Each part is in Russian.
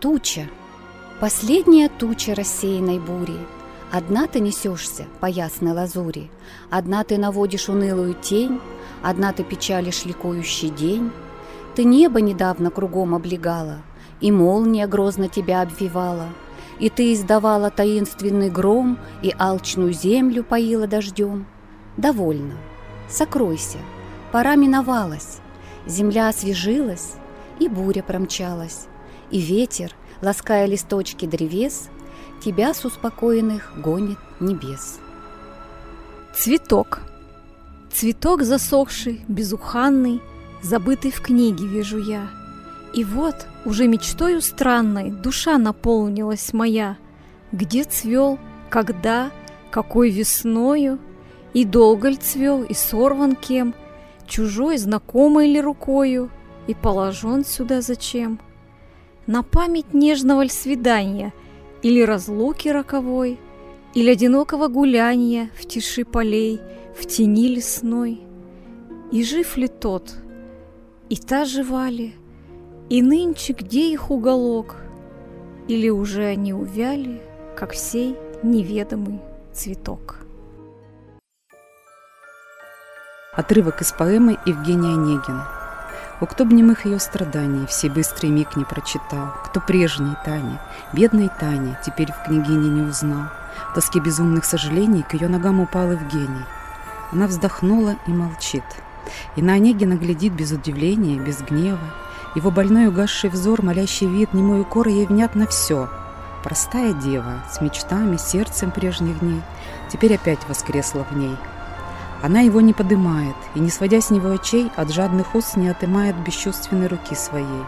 Туча. Последняя туча рассеянной бури. Одна ты несешься по ясной лазури, Одна ты наводишь унылую тень, Одна ты печалишь ликующий день. Ты небо недавно кругом облегала, И молния грозно тебя обвивала, И ты издавала таинственный гром, И алчную землю поила дождем. Довольно. Сокройся. Пора миновалась. Земля освежилась, и буря промчалась, и ветер, лаская листочки древес, тебя с успокоенных гонит небес. Цветок. Цветок засохший, безуханный, забытый в книге вижу я. И вот, уже мечтою странной, душа наполнилась моя. Где цвел, когда, какой весною, и долго ли цвел, и сорван кем, чужой, знакомой ли рукою, и положен сюда зачем? На память нежного ль свидания, или разлуки роковой, или одинокого гуляния в тиши полей, в тени лесной. И жив ли тот, и та жива ли, и нынче где их уголок, или уже они увяли, как сей неведомый цветок. Отрывок из поэмы Евгения Онегин. О, кто б немых ее страданий, все быстрый миг не прочитал, кто прежней Тани, бедной Тани, теперь в княгине не узнал. В тоске безумных сожалений к ее ногам упал Евгений. Она вздохнула и молчит. И на Онегина глядит без удивления, без гнева. Его больной угасший взор, молящий вид, немой укор ей внятно все. Простая дева, с мечтами, сердцем прежних дней, теперь опять воскресла в ней – она его не подымает и, не сводя с него очей, от жадных уст не отымает бесчувственной руки своей.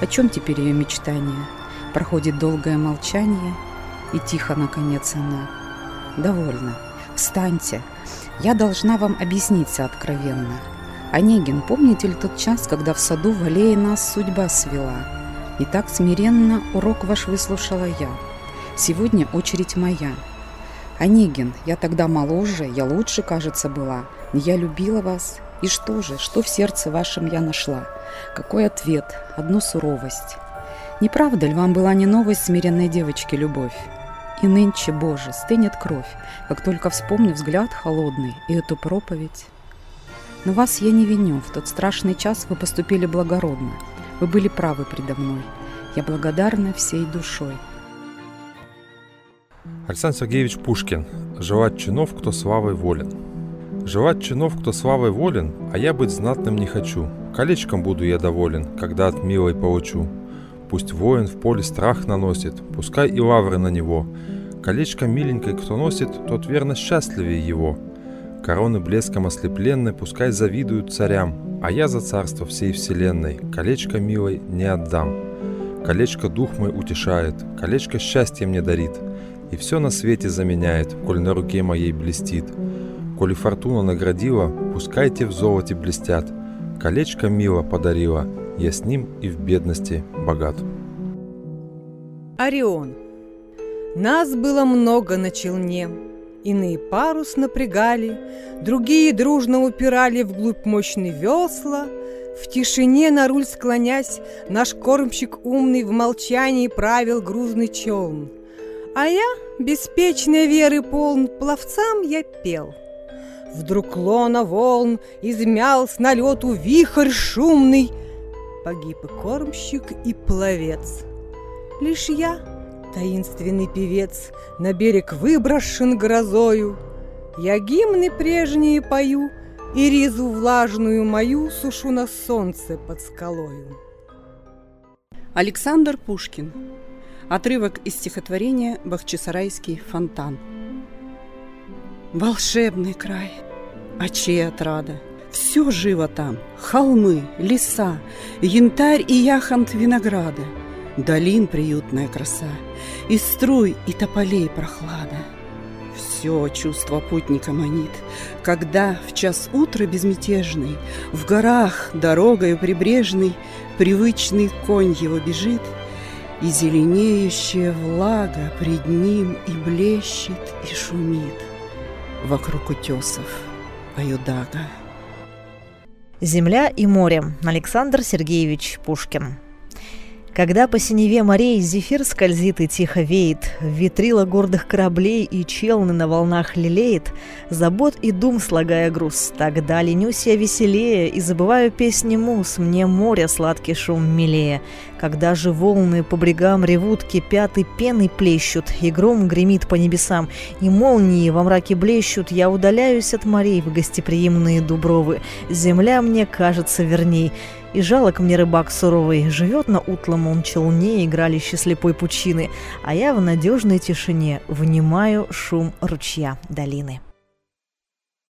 О чем теперь ее мечтание? Проходит долгое молчание, и тихо, наконец, она. «Довольно. Встаньте. Я должна вам объясниться откровенно. Онегин, помните ли тот час, когда в саду в аллее нас судьба свела? И так смиренно урок ваш выслушала я. Сегодня очередь моя». Онегин, я тогда моложе, я лучше, кажется, была. Я любила вас. И что же, что в сердце вашем я нашла? Какой ответ? Одну суровость. Не правда ли вам была не новость смиренной девочки любовь? И нынче, Боже, стынет кровь, как только вспомню взгляд холодный и эту проповедь. Но вас я не виню, в тот страшный час вы поступили благородно. Вы были правы предо мной. Я благодарна всей душой. Александр Сергеевич Пушкин. Желать чинов, кто славой волен. Желать чинов, кто славой волен, а я быть знатным не хочу. Колечком буду я доволен, когда от милой получу. Пусть воин в поле страх наносит, пускай и лавры на него. Колечко миленькой кто носит, тот верно счастливее его. Короны блеском ослепленной пускай завидуют царям, а я за царство всей вселенной колечко милой не отдам. Колечко дух мой утешает, колечко счастье мне дарит – и все на свете заменяет, коль на руке моей блестит. Коли фортуна наградила, пускайте в золоте блестят. Колечко мило подарила, я с ним и в бедности богат. Орион. Нас было много на челне. Иные парус напрягали, другие дружно упирали вглубь мощные весла. В тишине на руль склонясь, наш кормщик умный в молчании правил грузный челн – а я, беспечной веры полн, пловцам я пел. Вдруг лона волн измял с налету вихрь шумный. Погиб и кормщик, и пловец. Лишь я, таинственный певец, На берег выброшен грозою. Я гимны прежние пою, И ризу влажную мою Сушу на солнце под скалою. Александр Пушкин Отрывок из стихотворения «Бахчисарайский фонтан». Волшебный край, очей отрада, Все живо там, холмы, леса, Янтарь и яхонт винограда, Долин приютная краса, И струй, и тополей прохлада. Все чувство путника манит, Когда в час утра безмятежный В горах дорогою прибрежной Привычный конь его бежит — и зеленеющая влага пред ним и блещет, и шумит Вокруг утесов Аюдага. «Земля и море» Александр Сергеевич Пушкин. Когда по синеве морей зефир скользит и тихо веет, Ветрила гордых кораблей и челны на волнах лелеет, Забот и дум слагая груз, тогда ленюсь я веселее И забываю песни мус, мне море сладкий шум милее. Когда же волны по брегам ревут, кипят и пены плещут, И гром гремит по небесам, и молнии во мраке блещут, Я удаляюсь от морей в гостеприимные дубровы, Земля мне кажется верней, и жалок мне рыбак суровый, живет на утлом он челне, игралище слепой пучины, а я в надежной тишине внимаю шум ручья долины.